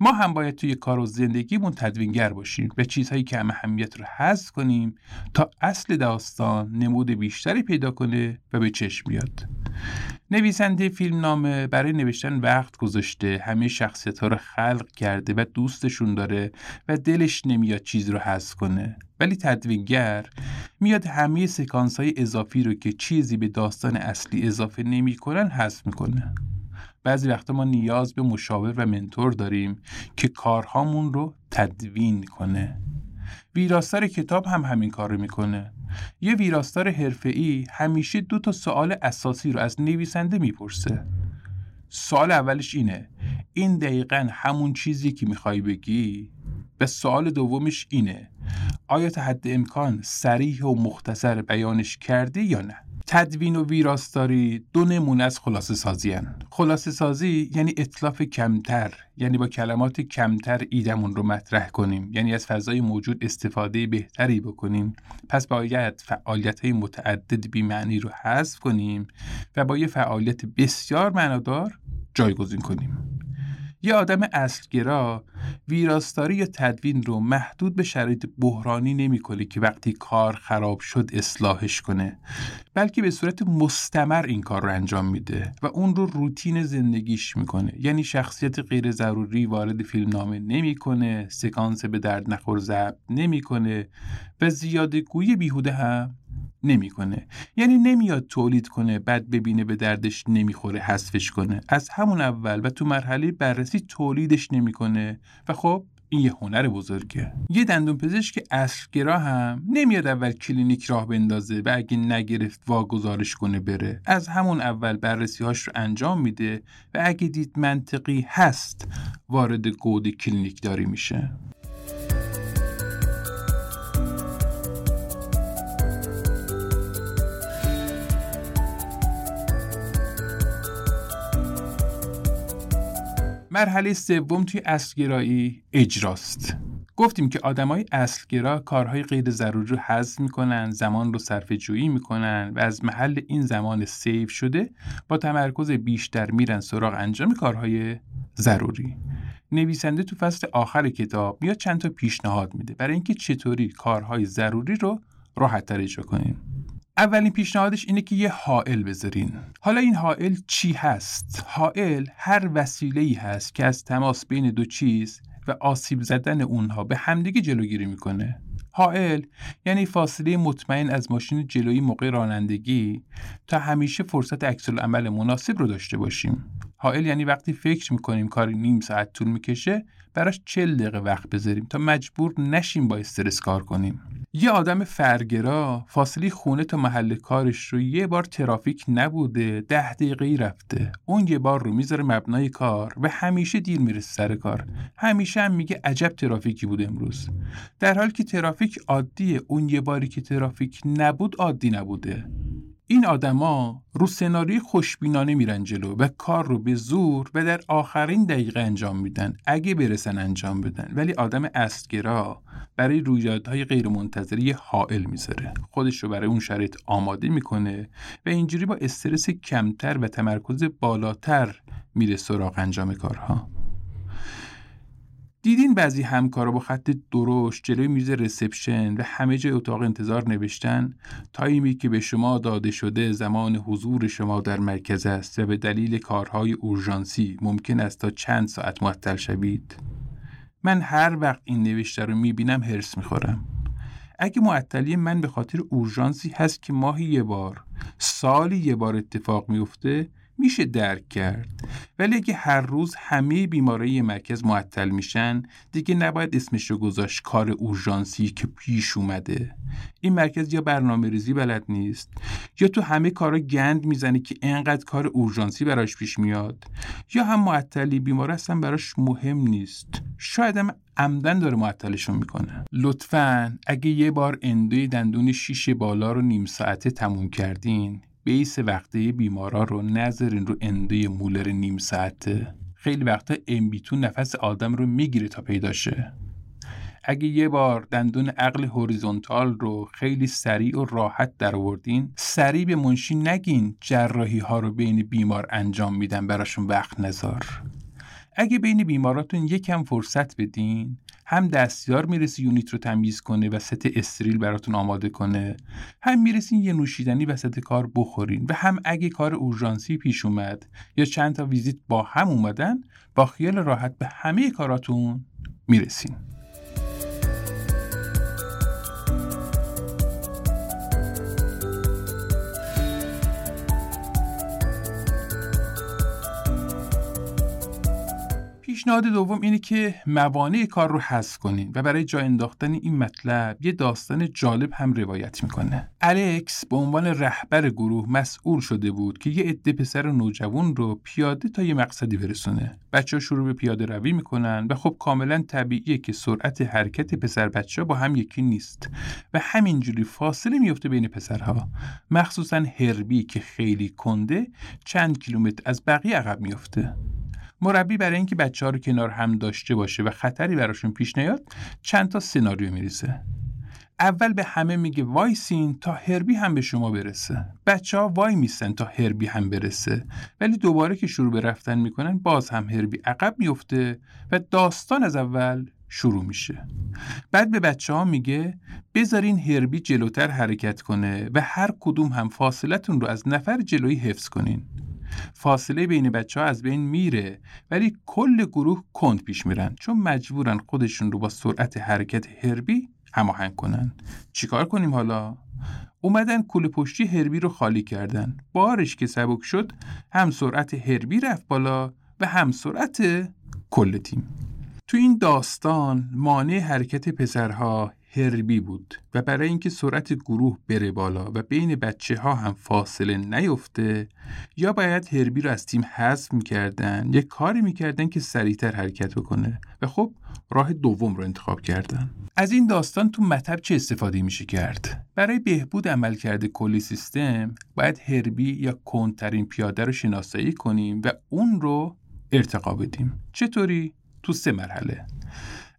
ما هم باید توی کار و زندگیمون تدوینگر باشیم و چیزهایی که هم اهمیت رو حذف کنیم تا اصل داستان نمود بیشتری پیدا کنه و به چشم بیاد. نویسنده فیلم نامه برای نوشتن وقت گذاشته همه شخصیت ها رو خلق کرده و دوستشون داره و دلش نمیاد چیز رو حذف کنه. ولی تدوینگر میاد همه سکانس های اضافی رو که چیزی به داستان اصلی اضافه نمی‌کنن حذف می‌کنه. بعضی وقتا ما نیاز به مشاور و منتور داریم که کارهامون رو تدوین کنه. ویراستار کتاب هم همین کار رو می‌کنه. یه ویراستار حرفه‌ای همیشه دو تا سوال اساسی رو از نویسنده می‌پرسه. سوال اولش اینه این دقیقا همون چیزی که می‌خوای بگی؟ و سوال دومش اینه آیا تا حد امکان سریح و مختصر بیانش کرده یا نه؟ تدوین و ویراستاری دو نمونه از خلاصه سازی هن. خلاصه سازی یعنی اطلاف کمتر یعنی با کلمات کمتر ایدمون رو مطرح کنیم. یعنی از فضای موجود استفاده بهتری بکنیم. پس باید فعالیت های متعدد بیمعنی رو حذف کنیم و با یه فعالیت بسیار معنادار جایگزین کنیم. یه آدم اصلگرا ویراستاری یا تدوین رو محدود به شرایط بحرانی نمی‌کنه که وقتی کار خراب شد اصلاحش کنه بلکه به صورت مستمر این کار رو انجام میده و اون رو روتین زندگیش می‌کنه. یعنی شخصیت غیر ضروری وارد فیلم نامه نمی‌کنه سکانس به درد نخور ضبط نمی‌کنه و زیاده گوی بیهوده هم نمی‌کنه. یعنی نمیاد تولید کنه بعد ببینه به دردش نمی‌خوره حذفش کنه. از همون اول و تو مرحله بررسی تولیدش نمی‌کنه. و خب این یه هنر بزرگه. یه دندون پزشک اصلگرا هم نمیاد اول کلینیک راه بندازه و اگه نگرفت واگذارش کنه بره. از همون اول بررسی هاش رو انجام میده و اگه دید منطقی هست وارد گود کلینیک داری میشه. مرحله سوم توی اصلگرایی اجراست. گفتیم که آدمای اصلگرا کارهای غیر ضروری رو حذف می‌کنن زمان رو صرف جویی می‌کنن و از محل این زمان سیو شده با تمرکز بیشتر میرن سراغ انجام کارهای ضروری. نویسنده تو فصل آخر کتاب یا چند تا پیشنهاد میده برای اینکه چطوری کارهای ضروری رو راحتتر اجرا کنیم. اولین پیشنهادش اینه که یه حائل بذارین. حالا این حائل چی هست؟ حائل هر وسیله ای هست که از تماس بین دو چیز و آسیب زدن اونها به همدیگه جلوگیری می‌کنه. حائل یعنی فاصله مطمئن از ماشین جلویی موقع رانندگی تا همیشه فرصت عکس عمل مناسب رو داشته باشیم. حائل یعنی وقتی فکر می‌کنیم کاری نیم ساعت طول می‌کشه براش چل دقیقه وقت بذاریم تا مجبور نشیم با استرس کار کنیم. یه آدم فرگرا فاصله خونه تا محل کارش رو یه بار ترافیک نبوده ده دقیقه رفته. اون یه بار رو می‌ذاره مبنای کار و همیشه دیر می‌رسه سر کار. همیشه هم میگه عجب ترافیکی بود امروز. در حالی که ترافیک عادیه اون یه باری که ترافیک نبود عادی نبوده. این آدما رو سناریوی خوشبینانه میرن جلو و کار رو به زور و در آخرین دقیقه انجام میدن اگه برسن انجام بدن. ولی آدم استگرا برای رویدادهای غیرمنتظره حائل می‌ذاره. خودش رو برای اون شرایط آماده می‌کنه و اینجوری با استرس کمتر و تمرکز بالاتر میره سراغ انجام کارها. دیدین بعضی همکارا با خط درشت جلوی میز رسپشن و همه جای اتاق انتظار نوشتن؟ تایمی که به شما داده شده زمان حضور شما در مرکز است و به دلیل کارهای اورژانسی ممکن است تا چند ساعت معطل شوید؟ من هر وقت این نوشته رو می‌بینم هرس می‌خورم. اگه معطلی من به خاطر اورژانسی هست که ماهی یه بار سالی یه بار اتفاق میفته میشه درک کرد. ولی اگه هر روز همه بیماری مرکز معطل میشن دیگه نباید اسمش رو گذاشت کار اورژانسی که پیش اومده. این مرکز یا برنامه ریزی بلد نیست یا تو همه کارا گند می‌زنه که انقدر کار اورژانسی براش پیش میاد یا هم معطلی بیمار هستن براش مهم نیست. شاید هم عمدن داره معطلشون می‌کنه. لطفا اگه یه بار اندوی دندون شیش بالا رو نیم ساعته تموم کردین بیس وقته بیمارا رو نذارین رو اندوی مولر نیم ساعته. خیلی وقتا امبیتون نفس آدم رو می‌گیره تا پیدا شه. اگه یه بار دندون عقل هوریزونتال رو خیلی سریع و راحت در آوردین سریع به منشی نگین جراحی ها رو بین بیمار انجام میدن براشون وقت نذار. اگه بین بیماراتون یکم فرصت بدین هم دستیار می‌رسی یونیت رو تمیز کنه و ست استریل براتون آماده کنه هم می‌رسین یه نوشیدنی وسط کار بخورین و هم اگه کار اورژانسی پیش اومد یا چند تا ویزیت با هم اومدن با خیال راحت به همه کاراتون می‌رسین. پیشنهاد دوم اینه که موانع کار رو حذف کنین و برای جا انداختن این مطلب یه داستان جالب هم روایت می‌کنه. الکس به عنوان رهبر گروه مسئول شده بود که یه عده پسر نوجوان رو پیاده تا یه مقصدی برسونه. بچه شروع به پیاده روی می‌کنن و خب کاملا طبیعیه که سرعت حرکت پسر بچه با هم یکی نیست و همینجوری فاصله میفته بین پسرها. مخصوصا هربی که خیلی کنده چند کیلومتر از بقیه عقب میفته مربی برای اینکه بچه ها رو کنار هم داشته باشه و خطری براشون پیش نیاد چند تا سناریو میریسه اول به همه میگه وایسین تا هربی هم به شما برسه. بچه ها وای میسن تا هربی هم برسه. ولی دوباره که شروع به رفتن می‌کنن باز هم هربی عقب میفته و داستان از اول شروع میشه. بعد به بچه ها میگه بذارین هربی جلوتر حرکت کنه و هر کدوم هم فاصلتون رو از نفر جلویی حفظ کنین. فاصله بین بچه ها از بین میره ولی کل گروه کند پیش میرن. چون مجبورن خودشون رو با سرعت حرکت هربی هماهنگ کنن. چیکار کنیم حالا؟ اومدن کوله پشتی هربی رو خالی کردن. بارش که سبک شد هم سرعت هربی رفت بالا و هم سرعت کل تیم. تو این داستان مانع حرکت پسرها هربی بود و برای اینکه سرعت گروه بره بالا و بین بچه ها هم فاصله نیفته یا باید هربی رو از تیم حذف می‌کردن یا کاری می‌کردن که سریعتر حرکت بکنه و خب راه دوم رو انتخاب کردن. از این داستان تو مطب چه استفاده میشه کرد؟ برای بهبود عملکرد کلی سیستم باید هربی یا کنترین پیاده رو شناسایی کنیم و اون رو ارتقا بدیم. چطوری؟ تو سه مرحله.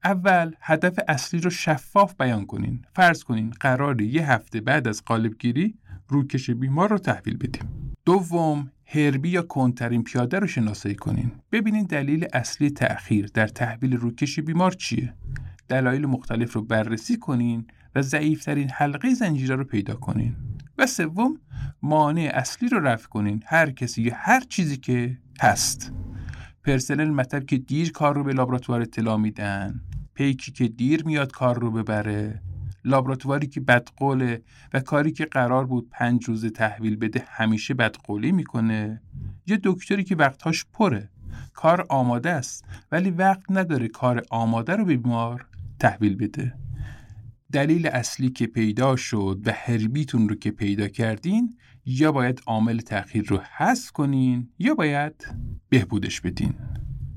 اول هدف اصلی رو شفاف بیان کنین. فرض کنین قرار یه هفته بعد از قالبگیری روکش بیمار رو تحویل بدیم دوم هربی یا کنترین پیاده رو شناسایی کنین. ببینین دلیل اصلی تأخیر در تحویل روکش بیمار چیه. دلایل مختلف رو بررسی کنین و ضعیفترین حلقه زنجیره رو پیدا کنین. و سوم مانع اصلی رو رفع کنین. هر کسی هر چیزی که هست. پرسنل مطب که دیر کار رو به لابراتوار اطلاع میدن. پیکی که دیر میاد کار رو ببره لابراتواری که بدقوله و کاری که قرار بود پنج روز تحویل بده همیشه بدقولی می‌کنه. یه دکتری که وقتهاش پره. کار آماده است ولی وقت نداره کار آماده رو به بیمار تحویل بده. دلیل اصلی که پیدا شد و هربیتون رو که پیدا کردین یا باید عامل تأخیر رو حذف کنین یا باید بهبودش بدین.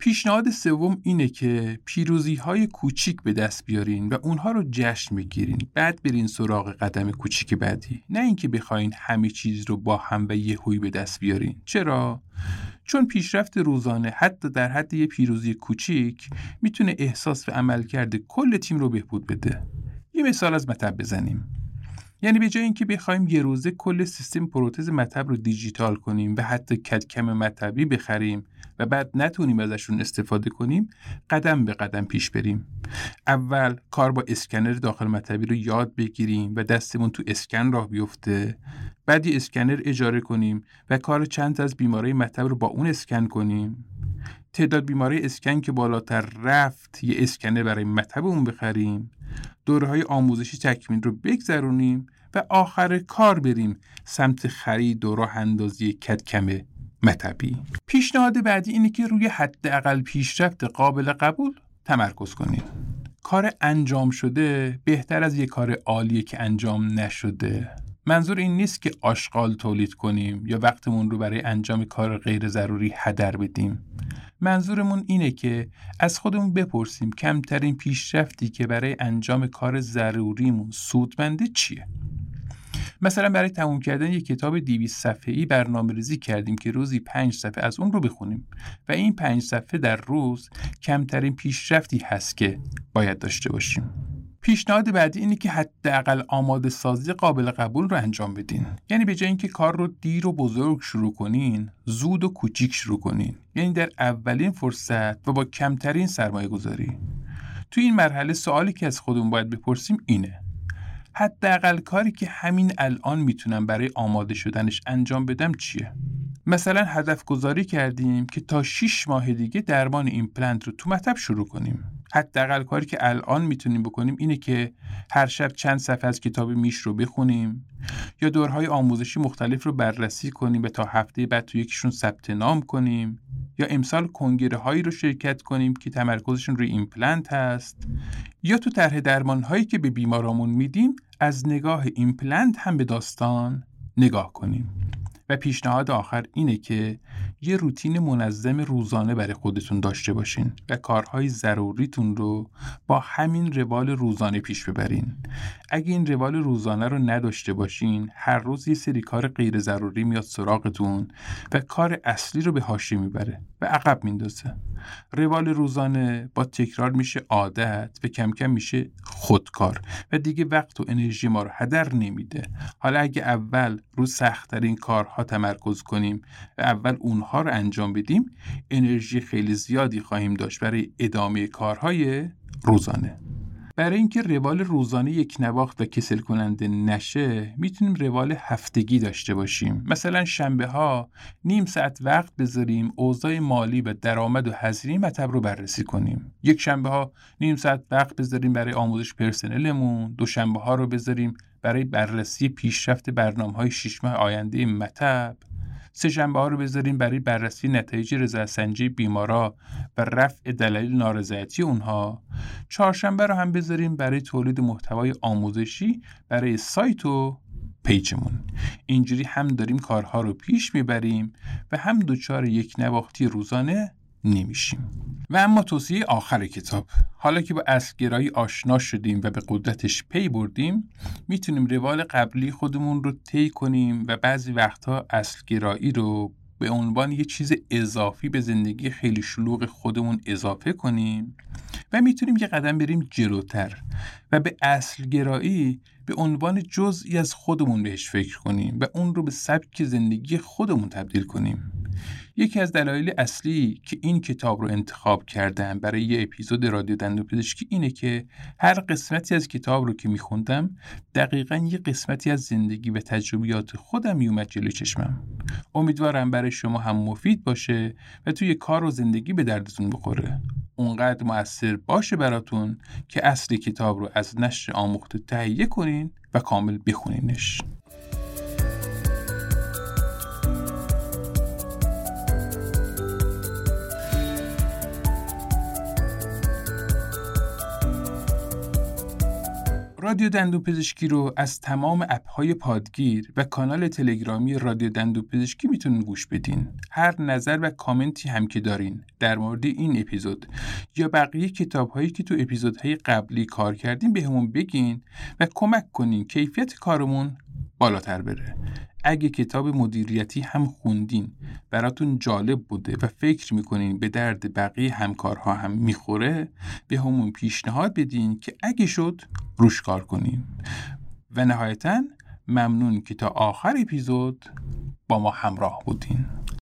پیشنهاد سوم اینه که پیروزی های کوچیک به دست بیارین و اونها رو جشن بگیرین بعد برین سراغ قدم کوچیک بعدی. نه اینکه بخواین همه چیز رو با هم و یهویی به دست بیارین. چرا؟ چون پیشرفت روزانه حتی در حد یه پیروزی کوچیک می‌تونه احساس و عملکرد کل تیم رو بهبود بده. یه مثال از مطب بزنیم. یعنی به جای اینکه بخوایم یه روزه کل سیستم پروتز مطب رو دیجیتال کنیم و حتی کدکم مطبی بخریم و بعد نتونیم ازشون استفاده کنیم قدم به قدم پیش بریم. اول کار با اسکنر داخل مطبی رو یاد بگیریم و دستمون تو اسکن راه بیفته. بعدی اسکنر اجاره کنیم و کار چند از بیماری مطب رو با اون اسکن کنیم. تعداد بیماری اسکن که بالاتر رفت یه اسکنر برای مطب اون بخریم. دوره های آموزشی تکمیل رو بگذرونیم و آخر کار بریم سمت خرید و راه اندازی کدکم مطبی. پیشنهاد بعدی اینه که روی حداقل پیشرفت قابل قبول تمرکز کنید. کار انجام شده بهتر از یه کار عالیه که انجام نشده. منظور این نیست که آشغال تولید کنیم یا وقتمون رو برای انجام کار غیر ضروری هدر بدیم. منظورمون اینه که از خودمون بپرسیم کمترین پیشرفتی که برای انجام کار ضروریمون سودمنده چیه. مثلا برای تموم کردن یک کتاب 200 صفحه‌ای برنامه ریزی کردیم که روزی 5 صفحه از اون رو بخونیم و این 5 صفحه در روز کمترین پیشرفتی هست که باید داشته باشیم. پیشنهاد بعدی اینه که حداقل آماده سازی قابل قبول رو انجام بدین. یعنی به جای اینکه کار رو دیر و بزرگ شروع کنین زود و کوچیک شروع کنین. یعنی در اولین فرصت و با کمترین سرمایه گذاری تو این مرحله سوالی که از خودمون باید بپرسیم اینه. حداقل کاری که همین الان می‌تونم برای آماده شدنش انجام بدم چیه؟ مثلا هدف گذاری کردیم که تا 6 ماه دیگه درمان ایمپلنت رو تو مطب شروع کنیم. حداقل کاری که الان می‌تونیم بکنیم اینه که هر شب چند صفحه از کتاب Misch رو بخونیم یا دوره‌های آموزشی مختلف رو بررسی کنیم و تا هفته بعد تو یکیشون ثبت نام کنیم. یا امسال کنگره هایی رو شرکت کنیم که تمرکزشون روی ایمپلنت هست؟ یا تو طرح درمان هایی که به بیمارامون میدیم از نگاه ایمپلنت هم به داستان نگاه کنیم؟ و پیشنهاد آخر اینه که یه روتین منظم روزانه برای خودتون داشته باشین و کارهای ضروریتون رو با همین روال روزانه پیش ببرین. اگه این روال روزانه رو نداشته باشین هر روز یه سری کار غیر ضروری میاد سراغتون و کار اصلی رو به حاشیه می‌بره و عقب میندازه. روال روزانه با تکرار میشه عادت و کم کم میشه خودکار و دیگه وقت و انرژی ما رو هدر نمیده. حالا اگه اول رو سختترین کارها تمرکز کنیم. و اول اونها رو انجام بدیم. انرژی خیلی زیادی خواهیم داشت برای ادامه کارهای روزانه. برای اینکه روال روزانه یک نواخت و کسل کننده نشه می‌تونیم روال هفتگی داشته باشیم. مثلا شنبه ها نیم ساعت وقت بذاریم اوضاع مالی و درآمد و هزینه مطب رو بررسی کنیم. یک شنبه ها نیم ساعت وقت بذاریم برای آموزش پرسنلمون دو شنبه ها رو بذاریم برای بررسی پیشرفت برنامه های شش ماه آینده مطب سه شنبه ها رو بذاریم برای بررسی نتایج رضایت‌سنجی بیمارا و رفع دلایل نارضایتی اونها. چهارشنبه رو هم بذاریم برای تولید محتوای آموزشی برای سایت و پیجمون. اینجوری هم داریم کارها رو پیش می‌بریم و هم دچار یک نواختی روزانه نمیشیم. و اما توصیه آخر کتاب حالا که با اصلگرایی آشنا شدیم و به قدرتش پی بردیم می‌تونیم روال قبلی خودمون رو طی کنیم و بعضی وقتها اصلگرایی رو به عنوان یه چیز اضافی به زندگی خیلی شلوغ خودمون اضافه کنیم و می‌تونیم یه قدم بریم جلوتر و به اصل گرایی به عنوان جزئی از خودمون بهش فکر کنیم و اون رو به سبک زندگی خودمون تبدیل کنیم. یکی از دلایل اصلی که این کتاب رو انتخاب کردم برای یه اپیزود رادیو دندون پزشکی اینه که هر قسمتی از کتاب رو که میخوندم دقیقا یه قسمتی از زندگی و تجربیات خودم میومد جلوی چشمم. امیدوارم برای شما هم مفید باشه و توی کار و زندگی به دردتون بخوره. اونقدر موثر باشه براتون که اصل کتاب رو از نشر آموخته تهیه کنین و کامل بخونینش. رادیو دندون پزشکی رو از تمام اپ های پادگیر و کانال تلگرامی رادیو دندون پزشکی می‌تونین گوش بدین. هر نظر و کامنتی هم که دارین در مورد این اپیزود یا بقیه کتاب هایی که تو اپیزودهای قبلی کار کردیم بهمون بگین و کمک کنین کیفیت کارمون بالاتر بره. اگه کتاب مدیریتی هم خوندین براتون جالب بوده و فکر می‌کنین به درد بقیه همکارها هم می‌خوره به همون پیشنهاد بدین که اگه شد روش کار کنین. و نهایتا ممنون که تا آخر اپیزود با ما همراه بودین.